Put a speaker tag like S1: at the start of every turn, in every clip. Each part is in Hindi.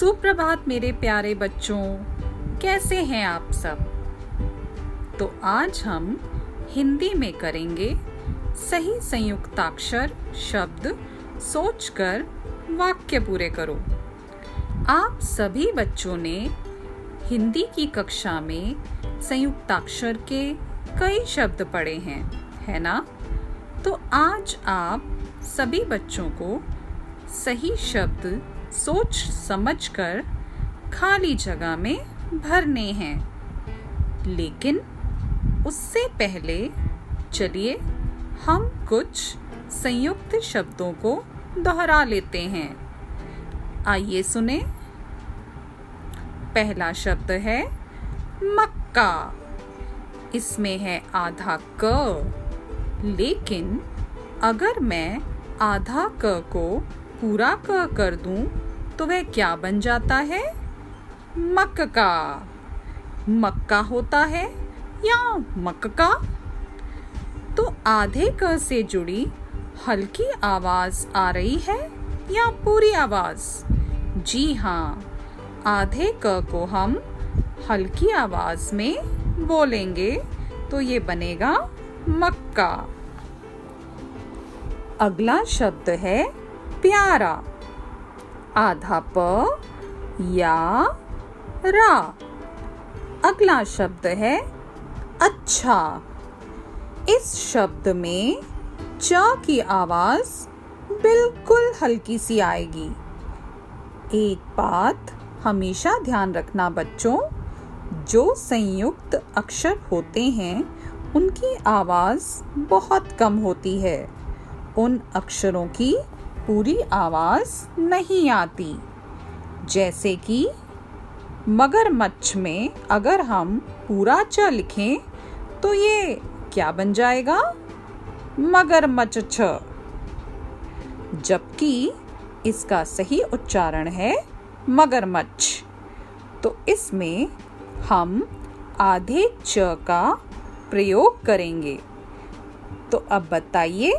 S1: सुप्रभात मेरे प्यारे बच्चों। कैसे हैं आप सब? तो आज हम हिंदी में करेंगे सही संयुक्ताक्षर शब्द सोचकर वाक्य पूरे करो। आप सभी बच्चों ने हिंदी की कक्षा में संयुक्ताक्षर के कई शब्द पढ़े हैं, है ना? तो आज आप सभी बच्चों को सही शब्द सोच समझकर खाली जगह में भरने हैं। लेकिन उससे पहले चलिए हम कुछ संयुक्त शब्दों को दोहरा लेते हैं। आइए सुने। पहला शब्द है मक्का। इसमें है आधा क। लेकिन अगर मैं आधा क को पूरा क कर दूँ तो वह क्या बन जाता है? मक्का मक्का होता है या मक्का तो आधे क से जुड़ी हल्की आवाज़ आ रही है या पूरी आवाज़? जी हाँ आधे क को हम हल्की आवाज़ में बोलेंगे तो ये बनेगा मक्का। अगला शब्द है प्यारा। आधा प या रा। अगला शब्द है अच्छा। इस शब्द में च की आवाज़ बिल्कुल हल्की सी आएगी। एक बात हमेशा ध्यान रखना बच्चों, जो संयुक्त अक्षर होते हैं, उनकी आवाज़ बहुत कम होती है। उन अक्षरों की पूरी आवाज़ नहीं आती। जैसे कि मगरमच्छ में अगर हम पूरा च लिखें तो ये क्या बन जाएगा? मगरमच्छ छ जबकि इसका सही उच्चारण है मगरमच्छ। तो इसमें हम आधे च का प्रयोग करेंगे। तो अब बताइए,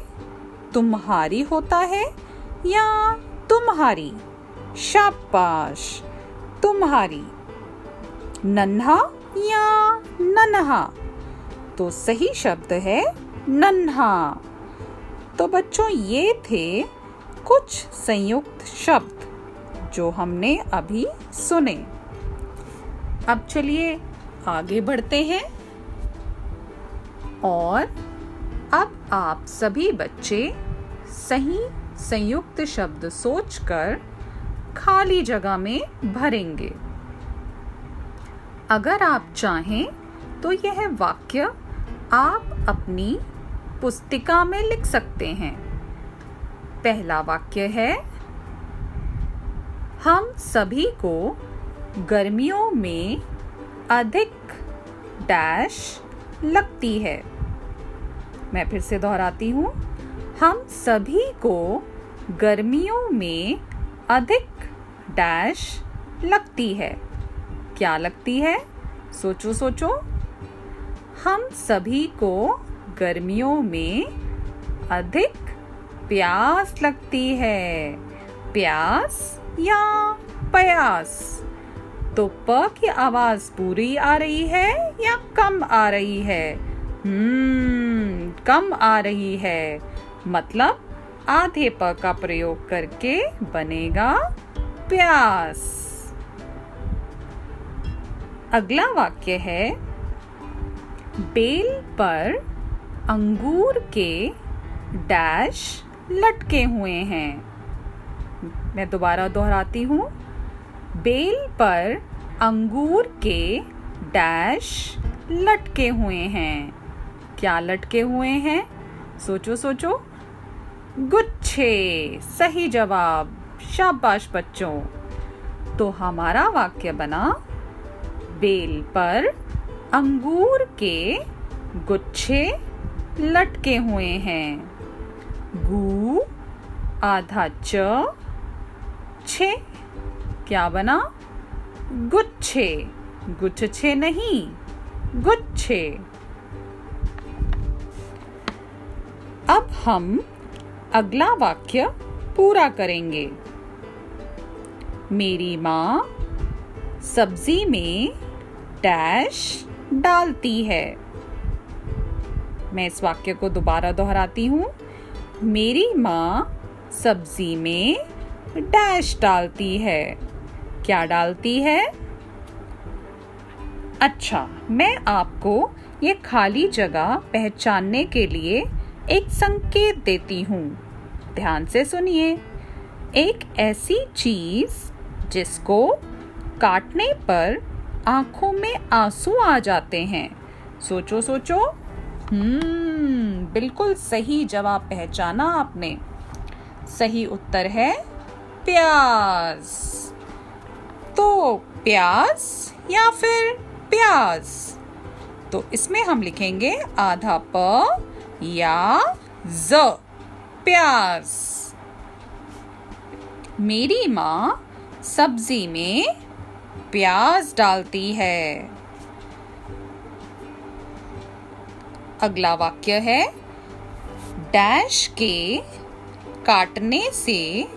S1: तुम्हारी होता है या तुम्हारी? शाबाश। तुम्हारी। नन्हा या नन्हा? तो सही शब्द है नन्हा। तो बच्चों, ये थे कुछ संयुक्त शब्द जो हमने अभी सुने। अब चलिए आगे बढ़ते हैं। और अब आप सभी बच्चे सही संयुक्त शब्द सोचकर खाली जगह में भरेंगे। अगर आप चाहें तो यह वाक्य आप अपनी पुस्तिका में लिख सकते हैं। पहला वाक्य है, हम सभी को गर्मियों में अधिक डैश लगती है। मैं फिर से दोहराती हूँ हम सभी को गर्मियों में अधिक डैश लगती है। क्या लगती है? सोचो सोचो। हम सभी को गर्मियों में अधिक प्यास लगती है। प्यास या प्यास? तो प की आवाज़ पूरी आ रही है या कम आ रही है? हम्म कम आ रही है। मतलब आधे प का प्रयोग करके बनेगा प्यास। अगला वाक्य है, बेल पर अंगूर के डैश लटके हुए हैं। मैं दोबारा दोहराती हूँ, बेल पर अंगूर के डैश लटके हुए हैं। क्या लटके हुए हैं? सोचो सोचो। गुच्छे। सही जवाब। शाबाश बच्चों। तो हमारा वाक्य बना, बेल पर अंगूर के गुच्छे लटके हुए हैं। गु, आधा च, छे। क्या बना? गुच्छे। गुच्छे नहीं, गुच्छे। अब हम अगला वाक्य पूरा करेंगे। मेरी माँ सब्ज़ी में डैश डालती है। मैं इस वाक्य को दोबारा दोहराती हूँ। मेरी माँ सब्ज़ी में डैश डालती है। क्या डालती है? अच्छा मैं आपको ये खाली जगह पहचानने के लिए एक संकेत देती हूँ। ध्यान से सुनिए। एक ऐसी चीज़ जिसको काटने पर आँखों में आँसू आ जाते हैं। सोचो सोचो। हम्म बिल्कुल सही जवाब पहचाना आपने। सही उत्तर है प्याज। तो प्याज या फिर प्याज? तो इसमें हम लिखेंगे आधा प या ज प्याज मेरी माँ सब्ज़ी में प्याज डालती है। अगला वाक्य है, डैश के काटने से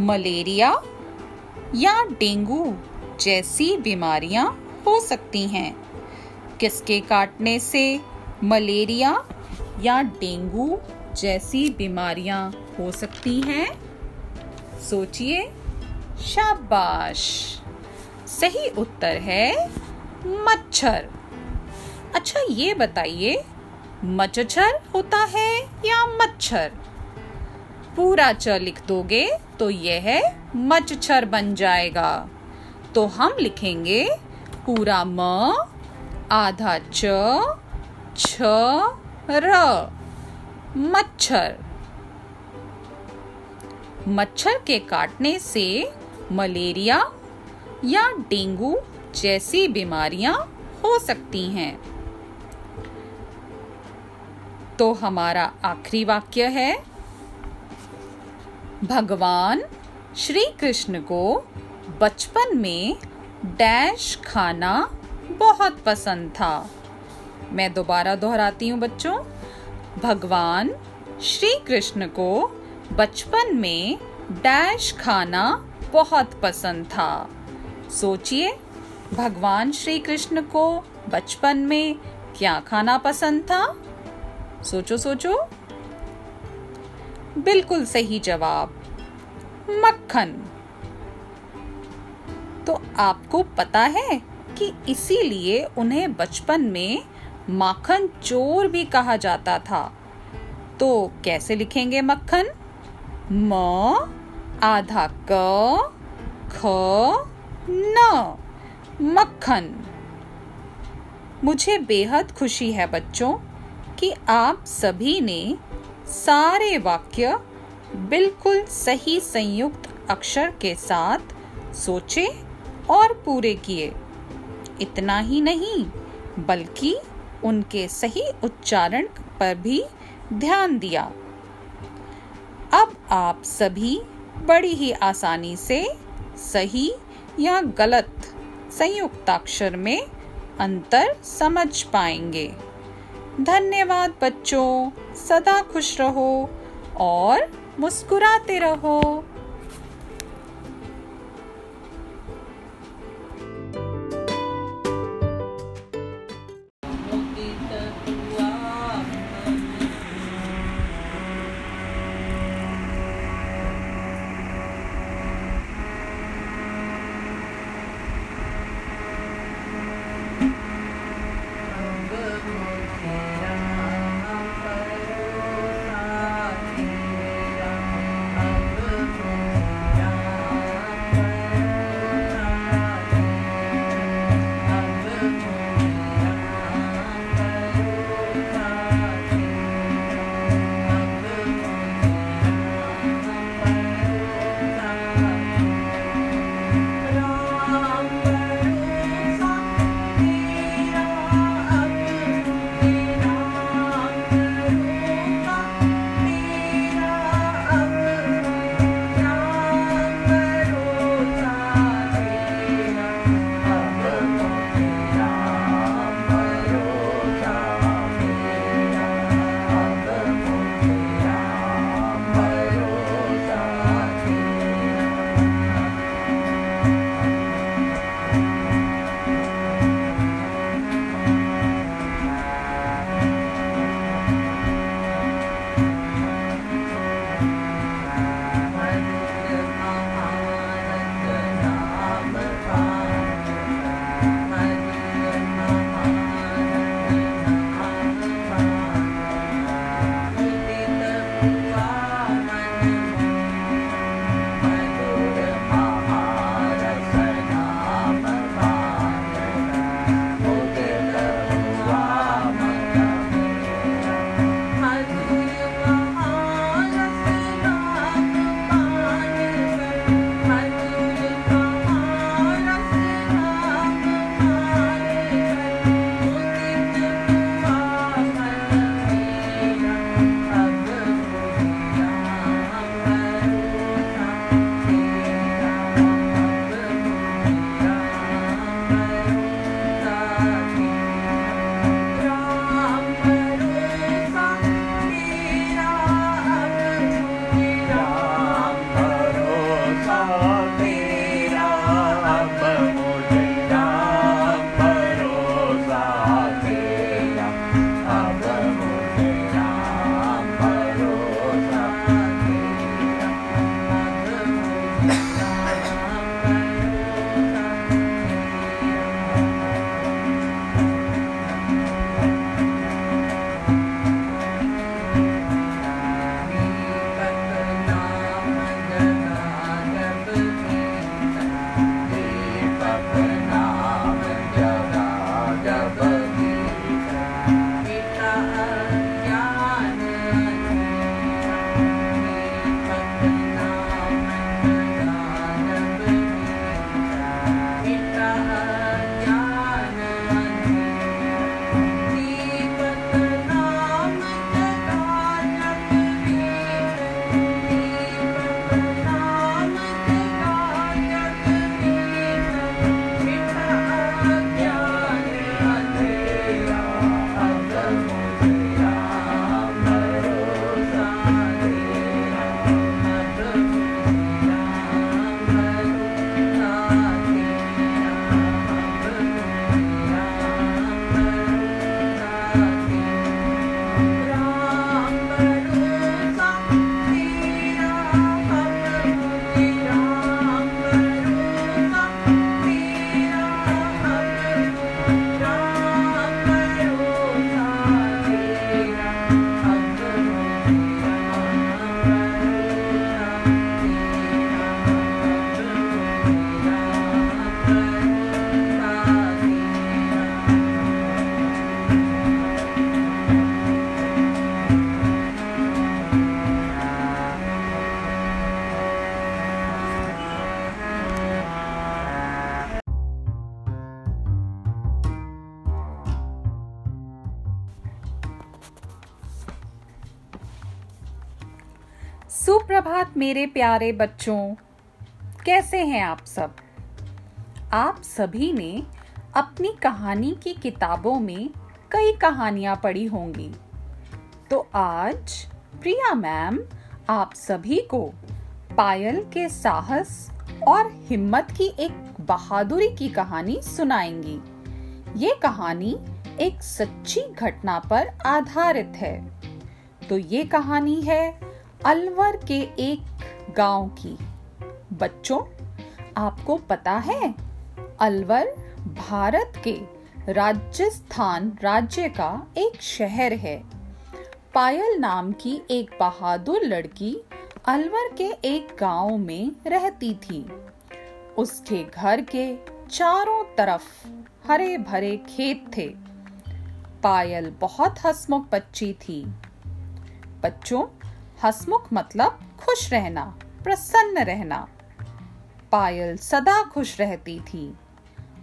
S1: मलेरिया या डेंगू जैसी बीमारियाँ हो सकती हैं। किसके काटने से मलेरिया या डेंगू जैसी बीमारियाँ हो सकती हैं। सोचिए। शाबाश। सही उत्तर है मच्छर। अच्छा ये बताइए, मच्छर होता है या मच्छर? पूरा च लिख दोगे तो यह मच्छर बन जाएगा। तो हम लिखेंगे पूरा म, आधा च, छ र, मच्छर। मच्छर के काटने से मलेरिया या डेंगू जैसी बीमारियाँ हो सकती हैं। तो हमारा आखिरी वाक्य है। भगवान श्री कृष्ण को बचपन में डैश खाना बहुत पसंद था। मैं दोबारा दोहराती हूँ बच्चों। भगवान श्री कृष्ण को बचपन में डैश खाना बहुत पसंद था। सोचिए, भगवान श्री कृष्ण को बचपन में क्या खाना पसंद था? सोचो सोचो। बिल्कुल सही जवाब, मक्खन। तो आपको पता है कि इसीलिए उन्हें बचपन में माखन चोर भी कहा जाता था। तो कैसे लिखेंगे मक्खन? म, आधा क, ख, न। मक्खन। मुझे बेहद खुशी है बच्चों कि आप सभी ने सारे वाक्य बिल्कुल सही संयुक्त अक्षर के साथ सोचे और पूरे किए। इतना ही नहीं, बल्कि उनके सही उच्चारण पर भी ध्यान दिया। अब आप सभी बड़ी ही आसानी से सही या गलत संयुक्ताक्षर में अंतर समझ पाएँगे। धन्यवाद बच्चों, सदा खुश रहो और मुस्कुराते रहो। मेरे प्यारे बच्चों, कैसे हैं आप सब? आप सभी ने अपनी कहानी की किताबों में कई कहानियाँ पढ़ी होंगी। तो आज प्रिया मैम आप सभी को पायल के साहस और हिम्मत की एक बहादुरी की कहानी सुनाएँगी। ये कहानी एक सच्ची घटना पर आधारित है। तो ये कहानी है अलवर के एक गाँव की। बच्चों, आपको पता है, अलवर भारत के राजस्थान राज्य का एक शहर है। पायल नाम की एक बहादुर लड़की अलवर के एक गाँव में रहती थी। उसके घर के चारों तरफ़ हरे भरे खेत थे। पायल बहुत हसमुख बच्ची थी। बच्चों हसमुख मतलब खुश रहना, प्रसन्न रहना। पायल सदा खुश रहती थी।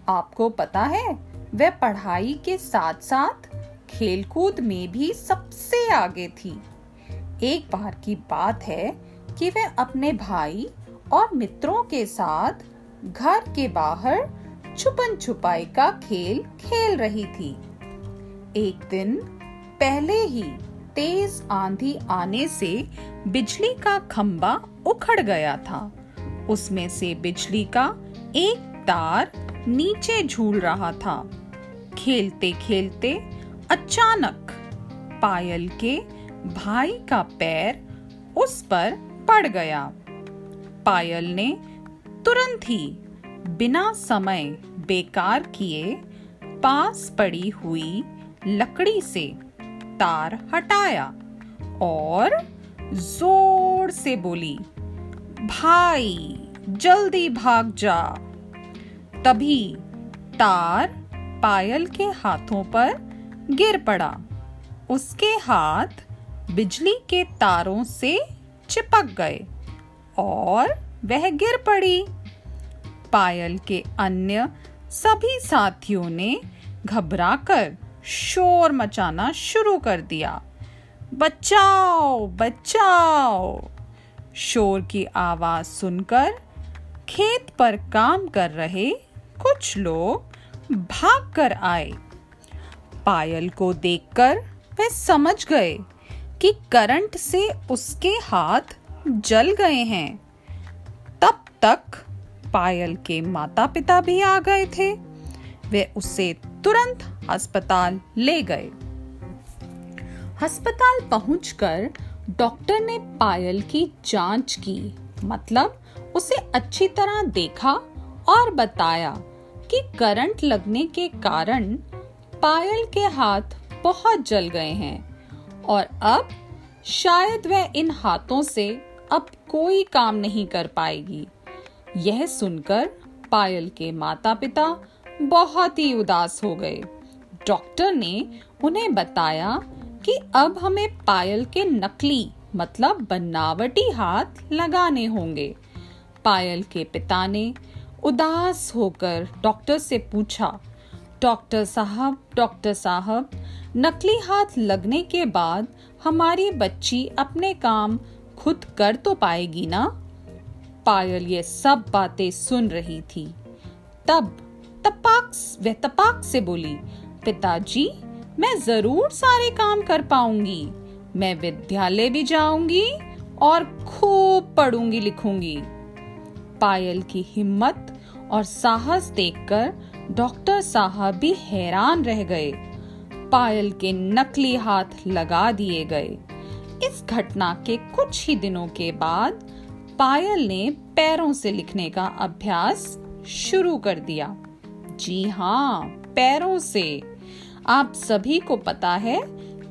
S1: आपको पता है, वह पढ़ाई के साथ साथ खेलकूद में भी सबसे आगे थी। एक बार की बात है कि वह अपने भाई और मित्रों के साथ घर के बाहर छुपन छुपाई का खेल खेल रही थी। एक दिन पहले ही तेज आंधी आने से बिजली का खंबा उखड़ गया था। उसमें से बिजली का एक तार नीचे झूल रहा था। खेलते खेलते अचानक पायल के भाई का पैर उस पर पड़ गया। पायल ने तुरंत ही बिना समय बेकार किए पास पड़ी हुई लकड़ी से तार हटाया और ज़ोर से बोली, भाई, जल्दी भाग जा। तभी तार पायल के हाथों पर गिर पड़ा। उसके हाथ बिजली के तारों से चिपक गए और वह गिर पड़ी। पायल के अन्य सभी साथियों ने घबराकर शोर मचाना शुरू कर दिया। बचाओ बचाओ। शोर की आवाज़ सुनकर खेत पर काम कर रहे कुछ लोग भाग कर आए। पायल को देखकर वे समझ गए कि करंट से उसके हाथ जल गए हैं। तब तक पायल के माता पिता भी आ गए थे। वे उसे तुरंत अस्पताल ले गए। अस्पताल पहुंचकर डॉक्टर ने पायल की जाँच की। मतलब उसे अच्छी तरह देखा और बताया कि करंट लगने के कारण पायल के हाथ बहुत जल गए हैं और अब शायद वह इन हाथों से अब कोई काम नहीं कर पाएगी। यह सुनकर पायल के माता पिता बहुत ही उदास हो गए। डॉक्टर ने उन्हें बताया कि अब हमें पायल के नकली मतलब बनावटी हाथ लगाने होंगे। पायल के पिता ने उदास होकर डॉक्टर से पूछा, डॉक्टर साहब डॉक्टर साहब, नकली हाथ लगने के बाद हमारी बच्ची अपने काम खुद कर तो पाएगी ना? पायल ये सब बातें सुन रही थी। तब तपाक वह तपाक से बोली पिताजी, मैं ज़रूर सारे काम कर पाऊँगी। मैं विद्यालय भी जाऊँगी और खूब पढ़ूँगी लिखूँगी। पायल की हिम्मत और साहस देखकर डॉक्टर साहब भी हैरान रह गए। पायल के नकली हाथ लगा दिए गए। इस घटना के कुछ ही दिनों के बाद पायल ने पैरों से लिखने का अभ्यास शुरू कर दिया। जी हाँ पैरों से। आप सभी को पता है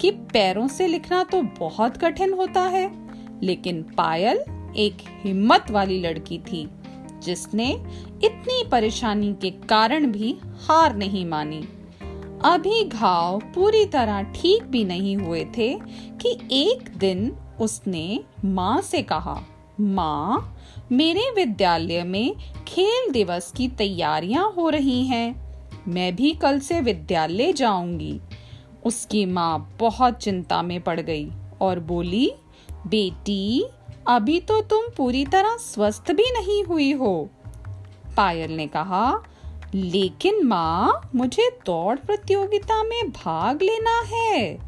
S1: कि पैरों से लिखना तो बहुत कठिन होता है, लेकिन पायल एक हिम्मत वाली लड़की थी, जिसने इतनी परेशानी के कारण भी हार नहीं मानी। अभी घाव पूरी तरह ठीक भी नहीं हुए थे कि एक दिन उसने माँ से कहा, माँ, मेरे विद्यालय में खेल दिवस की तैयारियाँ हो रही हैं। मैं भी कल से विद्यालय जाऊँगी। उसकी माँ बहुत चिंता में पड़ गई और बोली, बेटी, अभी तो तुम पूरी तरह स्वस्थ भी नहीं हुई हो। पायल ने कहा, लेकिन माँ, मुझे दौड़ प्रतियोगिता में भाग लेना है।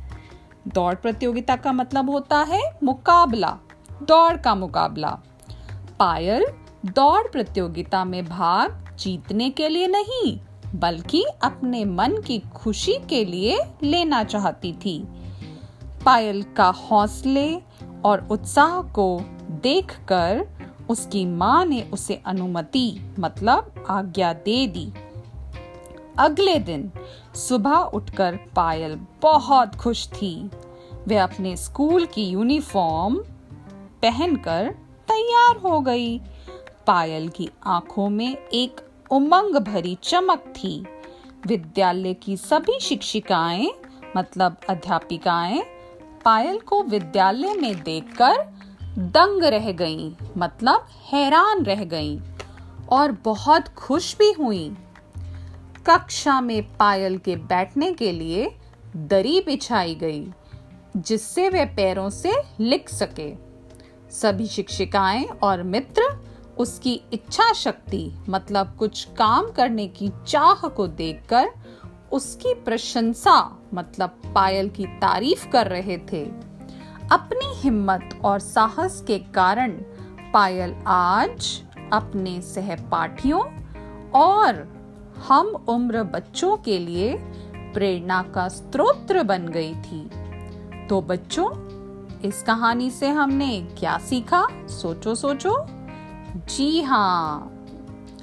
S1: दौड़ प्रतियोगिता का मतलब होता है मुकाबला, दौड़ का मुकाबला। पायल, दौड़ प्रतियोगिता में भाग जीतने के लिए नहीं बल्कि अपने मन की खुशी के लिए लेना चाहती थी। पायल का हौसले और उत्साह को देखकर उसकी माँ ने उसे अनुमति मतलब आज्ञा दे दी। अगले दिन सुबह उठकर पायल बहुत खुश थी। वे अपने स्कूल की यूनिफॉर्म पहनकर तैयार हो गई। पायल की आँखों में एक उमंग भरी चमक थी। विद्यालय की सभी शिक्षिकाएँ मतलब अध्यापिकाएँ पायल को विद्यालय में देखकर दंग रह गईं, मतलब हैरान रह गईं और बहुत खुश भी हुई। कक्षा में पायल के बैठने के लिए दरी बिछाई गई जिससे वे पैरों से लिख सके। सभी शिक्षिकाएँ और मित्र उसकी इच्छा शक्ति मतलब कुछ काम करने की चाह को देखकर उसकी प्रशंसा मतलब पायल की तारीफ़ कर रहे थे। अपनी हिम्मत और साहस के कारण पायल आज अपने सहपाठियों और हम उम्र बच्चों के लिए प्रेरणा का स्त्रोत्र बन गई थी। तो बच्चों, इस कहानी से हमने क्या सीखा? सोचो सोचो। जी हाँ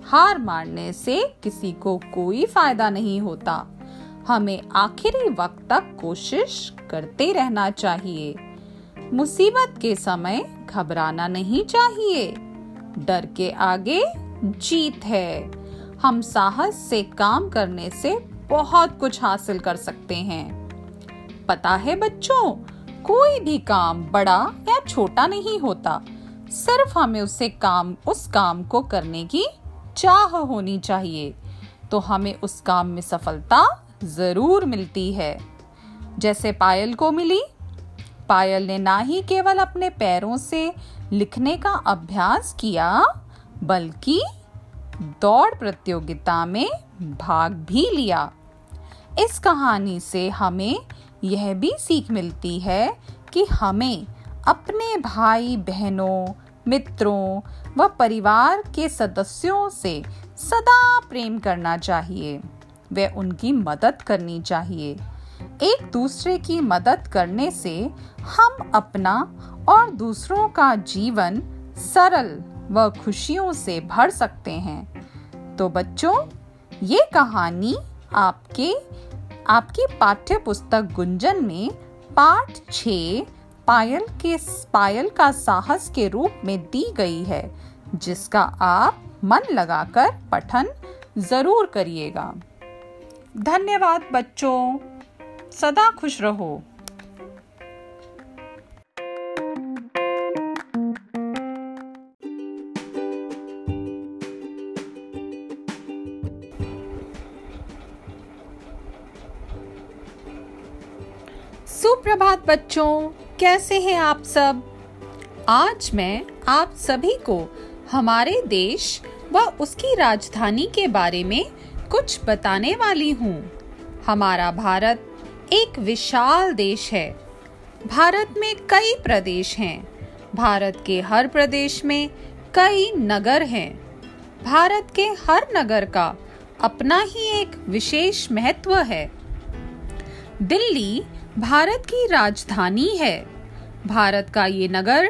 S1: हार मारने से किसी को कोई फ़ायदा नहीं होता। हमें आखिरी वक्त तक कोशिश करते रहना चाहिए। मुसीबत के समय घबराना नहीं चाहिए। डर के आगे जीत है। हम साहस से काम करने से बहुत कुछ हासिल कर सकते हैं। पता है बच्चों, कोई भी काम बड़ा या छोटा नहीं होता। सिर्फ़ हमें उससे काम, उस काम को करने की चाह होनी चाहिए। तो हमें उस काम में सफलता ज़रूर मिलती है। जैसे पायल को मिली, पायल ने ना ही केवल अपने पैरों से लिखने का अभ्यास किया, बल्कि दौड़ प्रतियोगिता में भाग भी लिया। इस कहानी से हमें यह भी सीख मिलती है कि हमें अपने भाई बहनों, मित्रों व परिवार के सदस्यों से सदा प्रेम करना चाहिए। वे उनकी मदद करनी चाहिए। एक दूसरे की मदद करने से हम अपना और दूसरों का जीवन सरल व खुशियों से भर सकते हैं। तो बच्चों, ये कहानी आपके, आपकी पाठ्य पुस्तक गुंजन में पाठ छ पायल के पायल का साहस के रूप में दी गई है, जिसका आप मन लगाकर पठन ज़रूर करिएगा। धन्यवाद बच्चों, सदा खुश रहो। सुप्रभात बच्चों कैसे हैं आप सब? आज मैं आप सभी को हमारे देश व उसकी राजधानी के बारे में कुछ बताने वाली हूँ। हमारा भारत एक विशाल देश है। भारत में कई प्रदेश हैं। भारत के हर प्रदेश में कई नगर हैं। भारत के हर नगर का अपना ही एक विशेष महत्व है। दिल्ली भारत की राजधानी है। भारत का ये नगर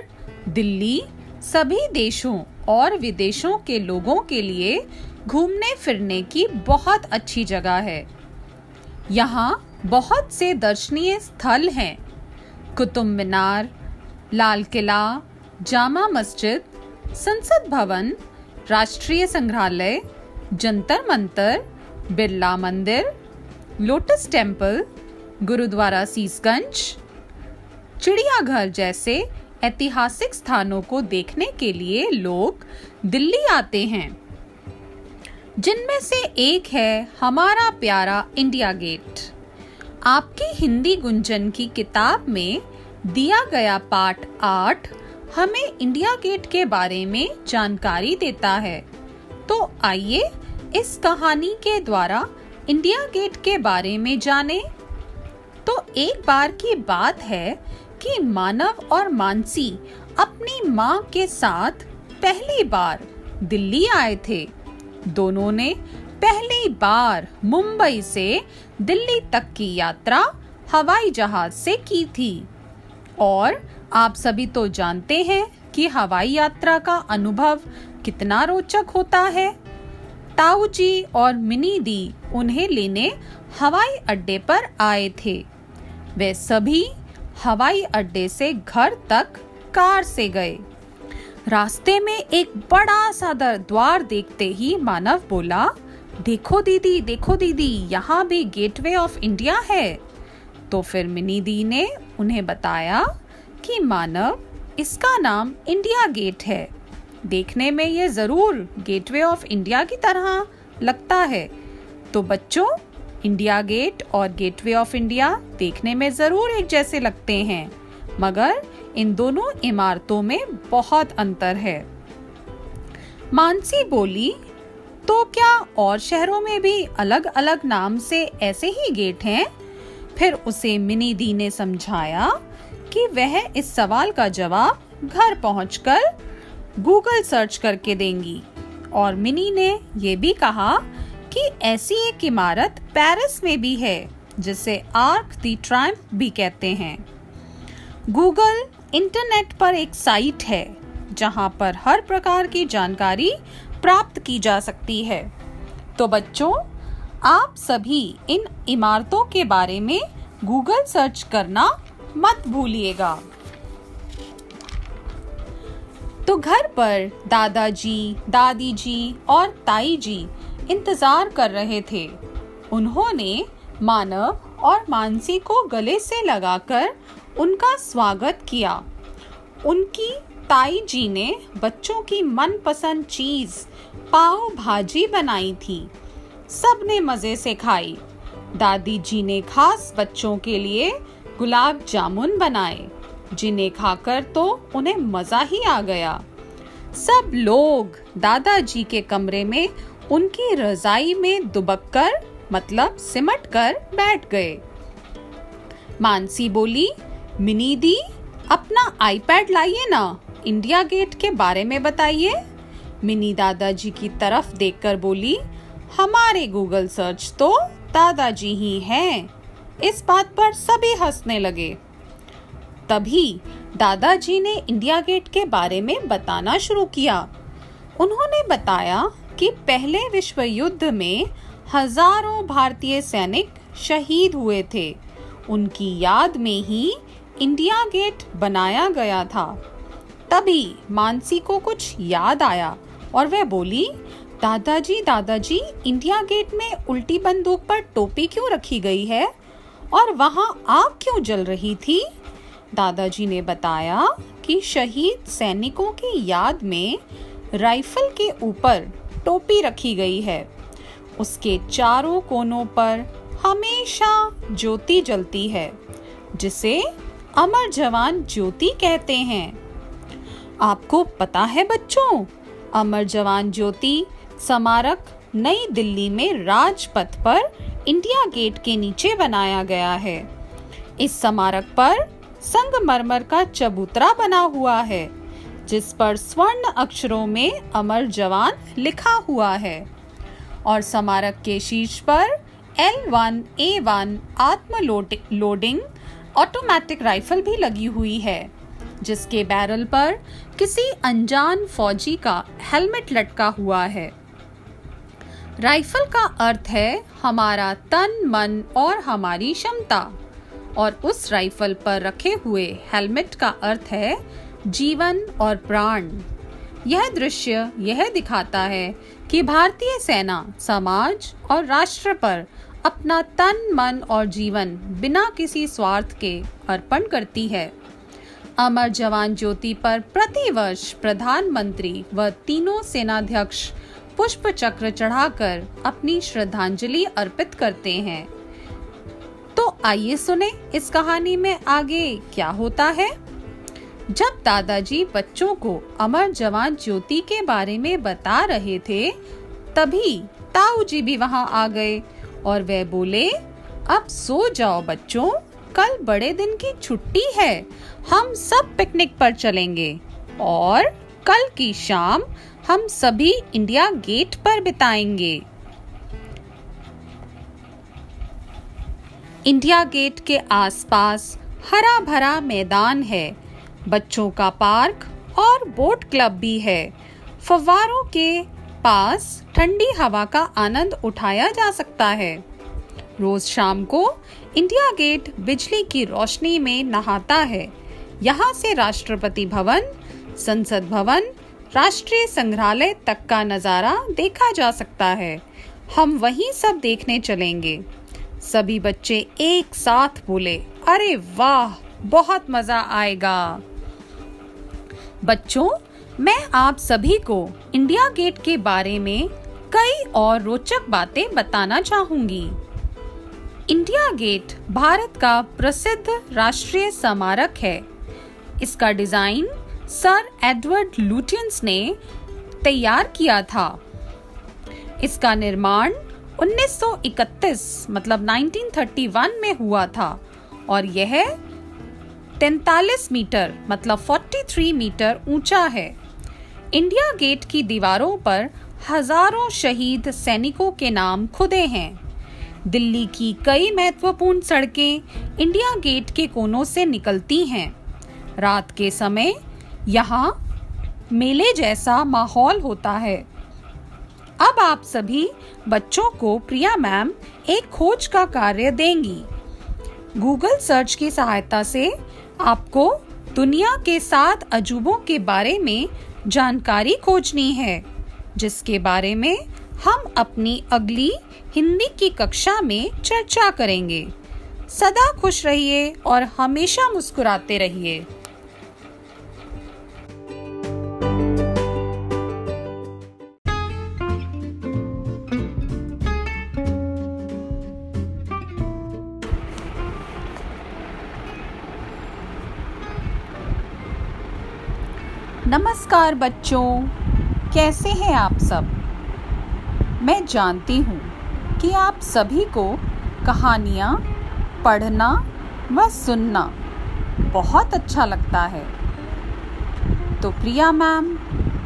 S1: दिल्ली, सभी देशों और विदेशों के लोगों के लिए घूमने फिरने की बहुत अच्छी जगह है। यहाँ बहुत से दर्शनीय स्थल हैं। कुतुब मीनार, लाल किला, जामा मस्जिद, संसद भवन, राष्ट्रीय संग्रहालय, जंतर मंतर, बिरला मंदिर, लोटस टेंपल गुरुद्वारा सीसगंज, चिड़ियाघर जैसे ऐतिहासिक स्थानों को देखने के लिए लोग दिल्ली आते हैं। जिनमें से एक है हमारा प्यारा इंडिया गेट। आपकी हिंदी गुंजन की किताब में दिया गया पाठ आठ हमें इंडिया गेट के बारे में जानकारी देता है। तो आइए इस कहानी के द्वारा इंडिया गेट के बारे में जाने। तो एक बार की बात है कि मानव और मानसी अपनी माँ के साथ पहली बार दिल्ली आए थे। दोनों ने पहली बार मुंबई से दिल्ली तक की यात्रा हवाई जहाज़ से की थी। और आप सभी तो जानते हैं कि हवाई यात्रा का अनुभव कितना रोचक होता है। ताऊ जी और मिनी दी उन्हें लेने हवाई अड्डे पर आए थे। वे सभी हवाई अड्डे से घर तक कार से गए। रास्ते में एक बड़ा सा द्वार देखते ही मानव बोला, देखो दीदी देखो दीदी, यहाँ भी गेटवे ऑफ़ इंडिया है। तो फिर मिनी दी ने उन्हें बताया कि मानव, इसका नाम इंडिया गेट है। देखने में ये ज़रूर गेटवे ऑफ़ इंडिया की तरह लगता है। तो बच्चों इंडिया गेट और गेटवे ऑफ़ इंडिया देखने में ज़रूर एक जैसे लगते हैं, मगर इन दोनों इमारतों में बहुत अंतर है मानसी बोली तो क्या और शहरों में भी अलग अलग नाम से ऐसे ही गेट हैं? फिर उसे मिनी दी ने समझाया कि वह इस सवाल का जवाब घर पहुंचकर गूगल सर्च करके देंगी, और मिनी ने यह भी कहा कि ऐसी एक इमारत पेरिस में भी है, जिसे आर्क दी ट्रायम्फ भी कहते हैं। गूगल इंटरनेट पर एक साइट है, जहाँ पर हर प्रकार की जानकारी प्राप्त की जा सकती है। तो बच्चों, आप सभी इन इमारतों के बारे में गूगल सर्च करना मत भूलिएगा। तो घर पर दादाजी दादी जी और ताई जी इंतज़ार कर रहे थे। उन्होंने मानव और मानसी को गले से लगाकर उनका स्वागत किया। उनकी ताई जी ने बच्चों की मनपसंद चीज़ पाव भाजी बनाई थी। सबने मज़े से खाई। दादी जी ने खास बच्चों के लिए गुलाब जामुन बनाए, जिन्हें खाकर तो उन्हें मज़ा ही आ गया। सब लोग दादाजी के कमरे में उनकी रजाई में दुबक कर मतलब सिमट कर बैठ गए। मानसी बोली मिनी दी अपना आईपैड लाइए ना। इंडिया गेट के बारे में बताइए। मिनी दादाजी की तरफ़ देखकर बोली, हमारे गूगल सर्च तो दादाजी ही हैं। इस बात पर सभी हंसने लगे। तभी दादाजी ने इंडिया गेट के बारे में बताना शुरू किया। उन्होंने बताया कि पहले विश्व युद्ध में हज़ारों भारतीय सैनिक शहीद हुए थे। उनकी याद में ही इंडिया गेट बनाया गया था। तभी मानसी को कुछ याद आया और वह बोली, दादाजी दादाजी, इंडिया गेट में उल्टी बंदूक पर टोपी क्यों रखी गई है? और वहाँ आग क्यों जल रही थी? दादाजी ने बताया कि शहीद सैनिकों की याद में राइफल के ऊपर टोपी रखी गई है। उसके चारों कोनों पर हमेशा ज्योति जलती है, जिसे अमर जवान ज्योति कहते हैं। आपको पता है बच्चों, अमर जवान ज्योति स्मारक नई दिल्ली में राजपथ पर इंडिया गेट के नीचे बनाया गया है। इस स्मारक पर संगमरमर का चबूतरा बना हुआ है। जिस पर स्वर्ण अक्षरों में अमर जवान लिखा हुआ है। और स्मारक के शीर्ष पर L1 A1 आत्म लोडिंग ऑटोमेटिक राइफल भी लगी हुई है, जिसके बैरल पर किसी अनजान फौजी का हेलमेट लटका हुआ है। राइफल का अर्थ है हमारा तन, मन और हमारी क्षमता, और उस राइफल पर रखे हुए हेलमेट का अर्थ है जीवन और प्राण। यह दृश्य यह दिखाता है कि भारतीय सेना समाज और राष्ट्र पर अपना तन, मन और जीवन बिना किसी स्वार्थ के अर्पण करती है। अमर जवान ज्योति पर प्रति वर्ष प्रधानमंत्री व तीनों सेनाध्यक्ष पुष्प चक्र चढ़ाकर अपनी श्रद्धांजलि अर्पित करते हैं। तो आइए सुने इस कहानी में आगे क्या होता है। जब दादाजी बच्चों को अमर जवान ज्योति के बारे में बता रहे थे, तभी ताऊ जी भी वहाँ आ गए और वे बोले, अब सो जाओ बच्चों, कल बड़े दिन की छुट्टी है, हम सब पिकनिक पर चलेंगे और कल की शाम हम सभी इंडिया गेट पर बिताएँगे। इंडिया गेट के आसपास हरा भरा मैदान है। बच्चों का पार्क और बोट क्लब भी है। फवारों के पास ठंडी हवा का आनंद उठाया जा सकता है। रोज शाम को इंडिया गेट बिजली की रोशनी में नहाता है। यहाँ से राष्ट्रपति भवन, संसद भवन, राष्ट्रीय संग्रहालय तक का नज़ारा देखा जा सकता है। हम वहीं सब देखने चलेंगे। सभी बच्चे एक साथ बोले, अरे वाह, बहुत मज़ा आएगा। बच्चों, मैं आप सभी को इंडिया गेट के बारे में कई और रोचक बातें बताना चाहूँगी। इंडिया गेट भारत का प्रसिद्ध राष्ट्रीय स्मारक है। इसका डिज़ाइन सर एडवर्ड लूटियंस ने तैयार किया था। इसका निर्माण 1931 मतलब 1931 में हुआ था और यह 43 मीटर मतलब 43 मीटर ऊँचा है। इंडिया गेट की दीवारों पर हज़ारों शहीद सैनिकों के नाम खुदे हैं। दिल्ली की कई महत्वपूर्ण सड़कें इंडिया गेट के कोनों से निकलती हैं। रात के समय यहाँ मेले जैसा माहौल होता है। अब आप सभी बच्चों को प्रिया मैम एक खोज का कार्य देंगी। गूगल सर्च की सहायता से आपको दुनिया के सात अजूबों के बारे में जानकारी खोजनी है, जिसके बारे में हम अपनी अगली हिंदी की कक्षा में चर्चा करेंगे। सदा खुश रहिए और हमेशा मुस्कुराते रहिए। नमस्कार बच्चों, कैसे हैं आप सब? मैं जानती हूँ कि आप सभी को कहानियाँ पढ़ना व सुनना बहुत अच्छा लगता है। तो प्रिया मैम,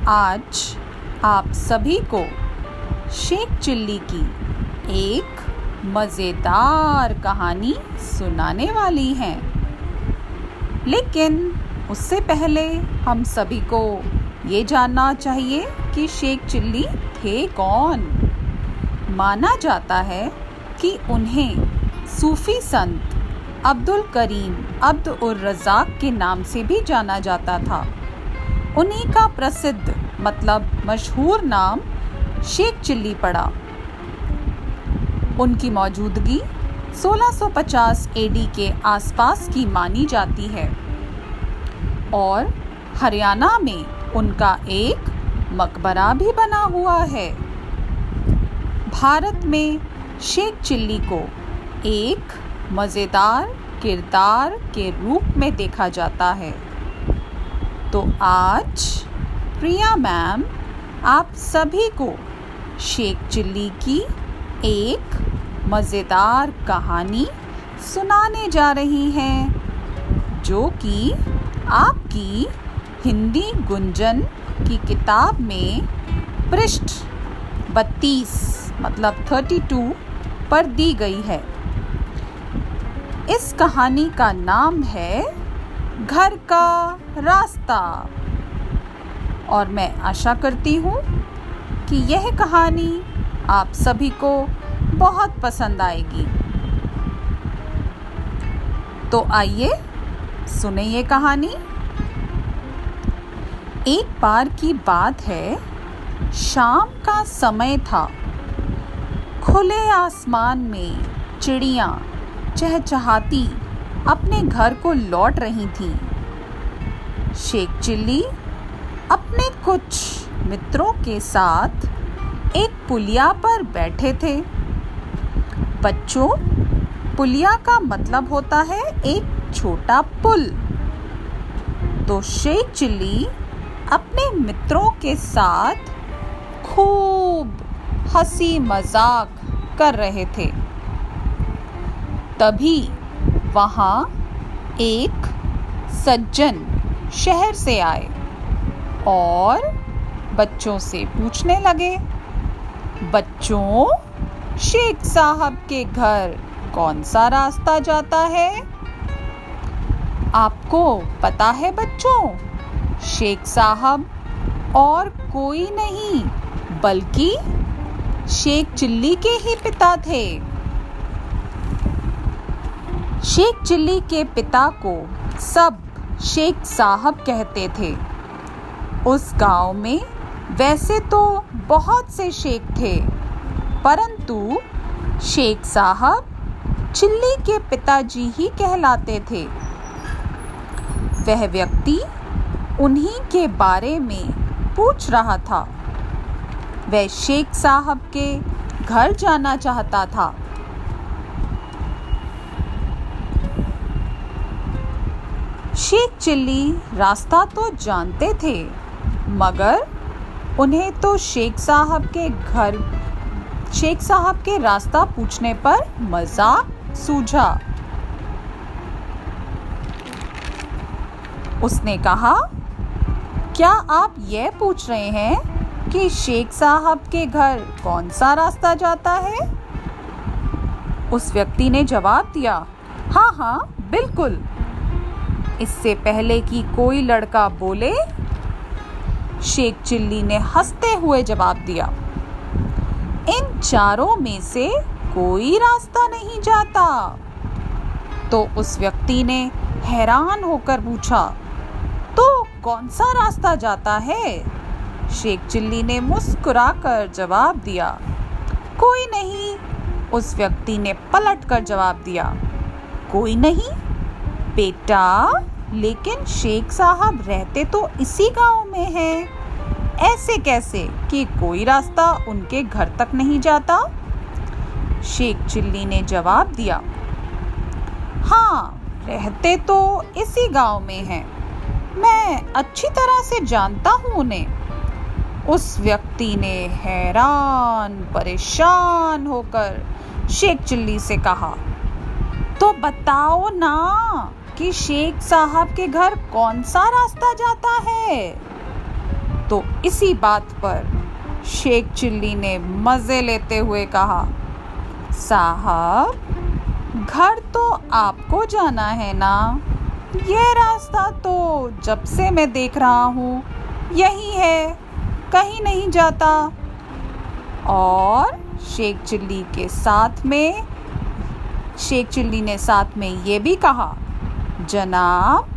S1: आज आप सभी को शेख चिल्ली की एक मज़ेदार कहानी सुनाने वाली हैं। लेकिन उससे पहले हम सभी को ये जानना चाहिए कि शेख चिल्ली थे कौन। माना जाता है कि उन्हें सूफी संत अब्दुल करीम अब्द उर रजाक के नाम से भी जाना जाता था। उन्हीं का प्रसिद्ध मतलब मशहूर नाम शेख चिल्ली पड़ा। उनकी मौजूदगी 1650 एडी के आसपास की मानी जाती है। और हरियाणा में उनका एक मकबरा भी बना हुआ है। भारत में शेख चिल्ली को एक मज़ेदार किरदार के रूप में देखा जाता है। तो आज प्रिया मैम, आप सभी को शेख चिल्ली की एक मज़ेदार कहानी सुनाने जा रही हैं, जो कि आपकी हिंदी गुंजन की किताब में पृष्ठ 32 मतलब 32 पर दी गई है। इस कहानी का नाम है घर का रास्ता। और मैं आशा करती हूँ कि यह कहानी आप सभी को बहुत पसंद आएगी। तो आइए सुने ये कहानी? एक बार की बात है, शाम का समय था। खुले आसमान में चिड़िया चहचहाती अपने घर को लौट रही थी। शेख चिल्ली अपने कुछ मित्रों के साथ एक पुलिया पर बैठे थे। बच्चों, पुलिया का मतलब होता है एक छोटा पुल। तो शेख चिल्ली अपने मित्रों के साथ खूब हँसी मज़ाक कर रहे थे। तभी वहाँ एक सज्जन शहर से आए और बच्चों से पूछने लगे, बच्चों, शेख साहब के घर कौन सा रास्ता जाता है? आपको पता है बच्चों, शेख साहब और कोई नहीं, बल्कि शेख चिल्ली के ही पिता थे। शेख चिल्ली के पिता को सब शेख साहब कहते थे। उस गाँव में वैसे तो बहुत से शेख थे, परंतु शेख साहब चिल्ली के पिताजी ही कहलाते थे। वह व्यक्ति उन्हीं के बारे में पूछ रहा था। वह शेख साहब के घर जाना चाहता था। शेख चिल्ली रास्ता तो जानते थे, मगर उन्हें तो शेख साहब के घर, शेख साहब के रास्ता पूछने पर मज़ाक सूझा। उसने कहा, क्या आप यह पूछ रहे हैं कि शेख साहब के घर कौन सा रास्ता जाता है? उस व्यक्ति ने जवाब दिया हाँ हाँ बिल्कुल। इससे पहले कि कोई लड़का बोले, शेख चिल्ली ने हँसते हुए जवाब दिया, इन चारों में से कोई रास्ता नहीं जाता। तो उस व्यक्ति ने हैरान होकर पूछा तो कौन सा रास्ता जाता है? शेख चिल्ली ने मुस्कुराकर जवाब दिया। कोई नहीं, उस व्यक्ति ने पलट कर जवाब दिया। कोई नहीं, बेटा, लेकिन शेख साहब रहते तो इसी गाँव में हैं। ऐसे कैसे कि कोई रास्ता उनके घर तक नहीं जाता? शेख चिल्ली ने जवाब दिया। हाँ रहते तो इसी गाँव में हैं। मैं अच्छी तरह से जानता हूँ उन्हें। उस व्यक्ति ने हैरान, परेशान होकर शेख चिल्ली से कहा तो बताओ ना कि शेख साहब के घर कौन सा रास्ता जाता है? तो इसी बात पर शेख चिल्ली ने मज़े लेते हुए कहा, साहब, घर तो आपको जाना है ना। यह रास्ता तो जब से मैं देख रहा हूँ, यही है, कहीं नहीं जाता। और शेख चिल्ली के साथ में, शेख चिल्ली ने साथ में ये भी कहा, जनाब,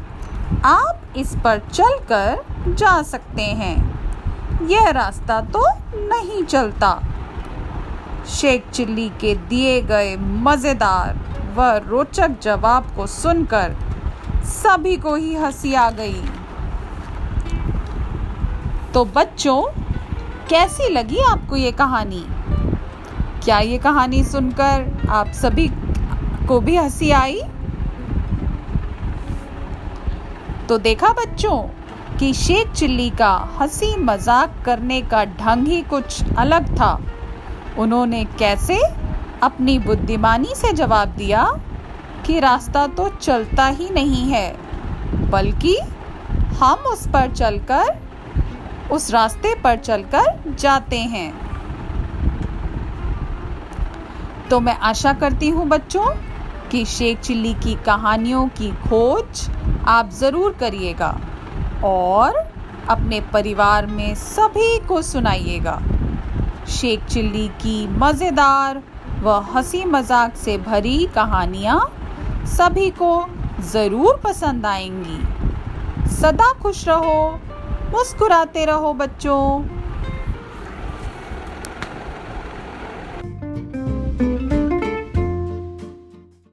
S1: आप इस पर चलकर जा सकते हैं। यह रास्ता तो नहीं चलता। शेख चिल्ली के दिए गए मज़ेदार व रोचक जवाब को सुनकर सभी को ही हँसी आ गई। तो बच्चों, कैसी लगी आपको ये कहानी? क्या ये कहानी सुनकर आप सभी को भी हँसी आई? तो देखा बच्चों, कि शेख चिल्ली का हँसी मज़ाक करने का ढंग ही कुछ अलग था। उन्होंने कैसे अपनी बुद्धिमानी से जवाब दिया? कि रास्ता तो चलता ही नहीं है, बल्कि हम उस पर चलकर, उस रास्ते पर चलकर जाते हैं। तो मैं आशा करती हूँ बच्चों कि शेख चिल्ली की कहानियों की खोज आप ज़रूर करिएगा और अपने परिवार में सभी को सुनाइएगा। शेख चिल्ली की मज़ेदार व हँसी मज़ाक से भरी कहानियाँ सभी को ज़रूर पसंद आएँगी। सदा खुश रहो मुस्कुराते रहो बच्चों।